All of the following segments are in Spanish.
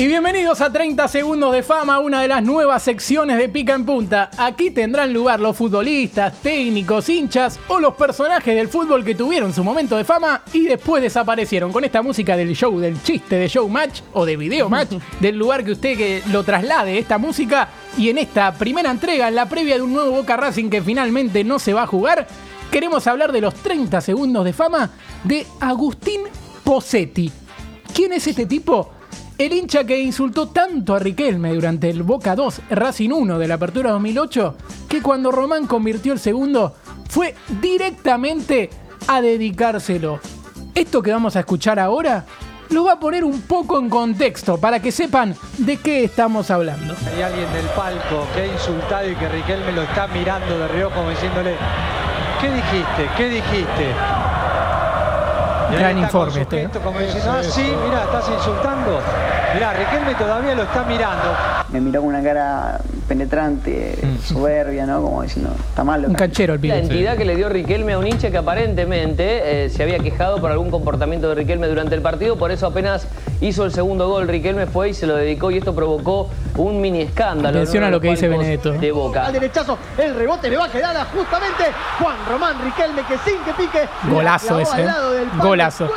Y bienvenidos a 30 segundos de fama, una de las nuevas secciones de Pica en Punta. Aquí tendrán lugar los futbolistas, técnicos, hinchas o los personajes del fútbol que tuvieron su momento de fama y después desaparecieron con esta música del show, del chiste de show match o de video match, del lugar que usted que lo traslade esta música. Y en esta primera entrega, en la previa de un nuevo Boca Racing que finalmente no se va a jugar, queremos hablar de los 30 segundos de fama de Agustín Posetti. ¿Quién es este tipo? El hincha que insultó tanto a Riquelme durante el Boca 2, Racing 1 de la Apertura 2008, que cuando Román convirtió el segundo, fue directamente a dedicárselo. Esto que vamos a escuchar ahora lo va a poner un poco en contexto para que sepan de qué estamos hablando. Hay alguien del palco que ha insultado y que Riquelme lo está mirando de reojo como diciéndole, ¿qué dijiste? ¿Qué dijiste? Gran informe este, como diciendo, ah, sí, mira, estás insultando. Mirá, Riquelme todavía lo está mirando. me miró con una cara penetrante, soberbia, ¿no? Como diciendo, está mal Un canchero el La pibe. entidad que le dio Riquelme a un hincha que aparentemente eh, se había quejado por algún comportamiento de Riquelme durante el partido, por eso apenas hizo el segundo gol. Riquelme fue y se lo dedicó y esto provocó un mini escándalo. Atención ¿no? a en lo que dice Benedetto. De Boca. Al derechazo, el rebote le va a quedar a justamente Juan Román Riquelme que sin que pique. Golazo la ese, al ¿eh? lado del palo, Golazo.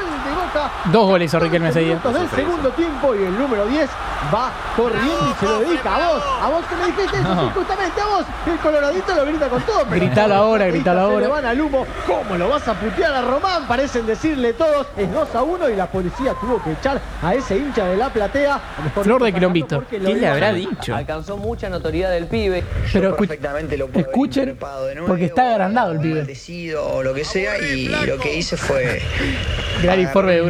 Dos goles hizo Riquelme ese 14 día. del segundo tiempo y el número 10 va corriendo y se lo dedica a vos. A vos que me dijiste eso, sí, justamente a vos. El coloradito lo grita con todo. pero Gritalo ahora, gritalo ahora. Se le van al humo. ¿Cómo lo vas a putear a Román? Parecen decirle todos. Es 2 a 1 y la policía tuvo que echar a ese hincha de la platea. Flor de no quilombito. ¿Qué le habrá dicho? Alcanzó mucha notoriedad del pibe. Pero escu- perfectamente lo puedo escuchen, nuevo, porque está agrandado el pibe. o lo que sea y lo que hice fue Gran informe de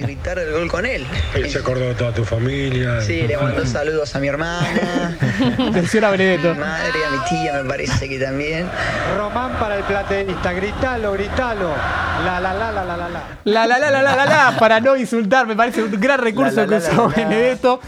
Gritar el gol con él. Él se acordó de toda tu familia. Sí, le mandó saludos a mi hermana, Atención a a Benedetto. mi madre, a mi tía, me parece que también. Román para el plateísta, gritalo, gritalo. La, la, la, la, la, la, la. La la la la la la la para no insultar, me parece un gran recurso que usó. Benedetto.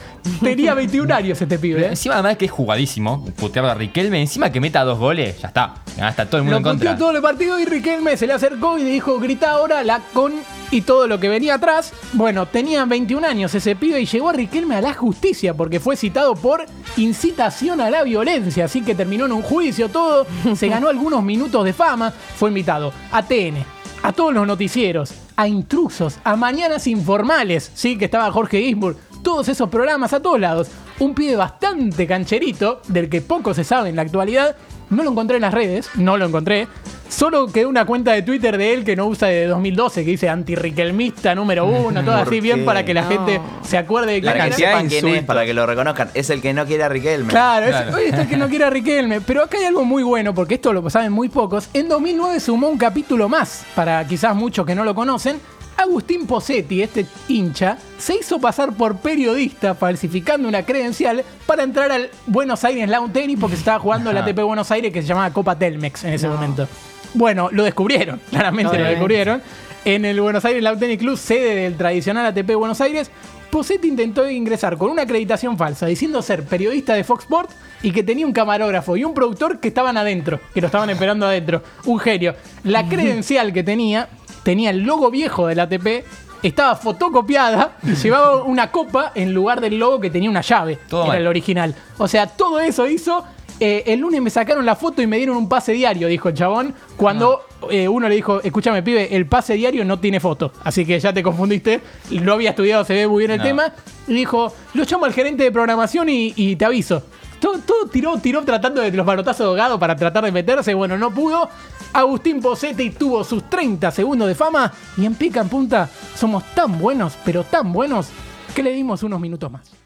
Tenía 21 años este pibe, ¿eh? Encima además que es jugadísimo, putearlo a Riquelme, encima que meta dos goles, ya está. Ya está todo el mundo Lo en contra. todo el partido y Riquelme se le acercó y le dijo, grita ahora la con y todo lo que venía atrás. Bueno, tenía 21 años ese pibe y llegó a Riquelme a la justicia porque fue citado por incitación a la violencia. Así que terminó en un juicio todo, se ganó algunos minutos de fama, fue invitado a TN, a todos los noticieros, a intrusos, a mañanas informales, sí, que estaba Jorge Gisburg, todos esos programas a todos lados. Un pibe bastante cancherito, del que poco se sabe en la actualidad. No lo encontré en las redes, no lo encontré. Solo quedó una cuenta de Twitter de él que no usa de 2012, que dice antirriquelmista número uno, todo así bien para que la gente se acuerde de La quién cantidad es para que lo reconozcan. Es el que no quiere a Riquelme. Claro, es, Claro. oye, es el que no quiere a Riquelme. Pero acá hay algo muy bueno, porque esto lo saben muy pocos. En 2009 sumó un capítulo más, para quizás muchos que no lo conocen. Agustín Posetti, este hincha, se hizo pasar por periodista falsificando una credencial para entrar al Buenos Aires Lawn Tennis porque se estaba jugando la. ATP Buenos Aires que se llamaba Copa Telmex en ese momento. Bueno, lo descubrieron, claramente lo descubrieron. En el Buenos Aires Lawn Tennis Club, sede del tradicional ATP Buenos Aires, Posetti intentó ingresar con una acreditación falsa, diciendo ser periodista de Fox Sports y que tenía un camarógrafo y un productor que estaban adentro, que lo estaban esperando adentro. Un genio. La credencial que tenía, tenía el logo viejo del ATP, estaba fotocopiada y llevaba una copa en lugar del logo que tenía una llave. Todo era mal. el original. O sea, todo eso hizo. Eh, el lunes me sacaron la foto y me dieron un pase diario, dijo el chabón. Cuando eh, uno le dijo, escúchame, pibe, el pase diario no tiene foto. Así que ya te confundiste. No había estudiado, se ve muy bien el No. tema. Y dijo, lo llamo al gerente de programación y, y te aviso. Todo, todo tiró, tiró tratando de los balotazos de ahogado para tratar de meterse. Bueno, no pudo. Agustín Posetti tuvo sus 30 segundos de fama. Y en pica en punta somos tan buenos, pero tan buenos, que le dimos unos minutos más.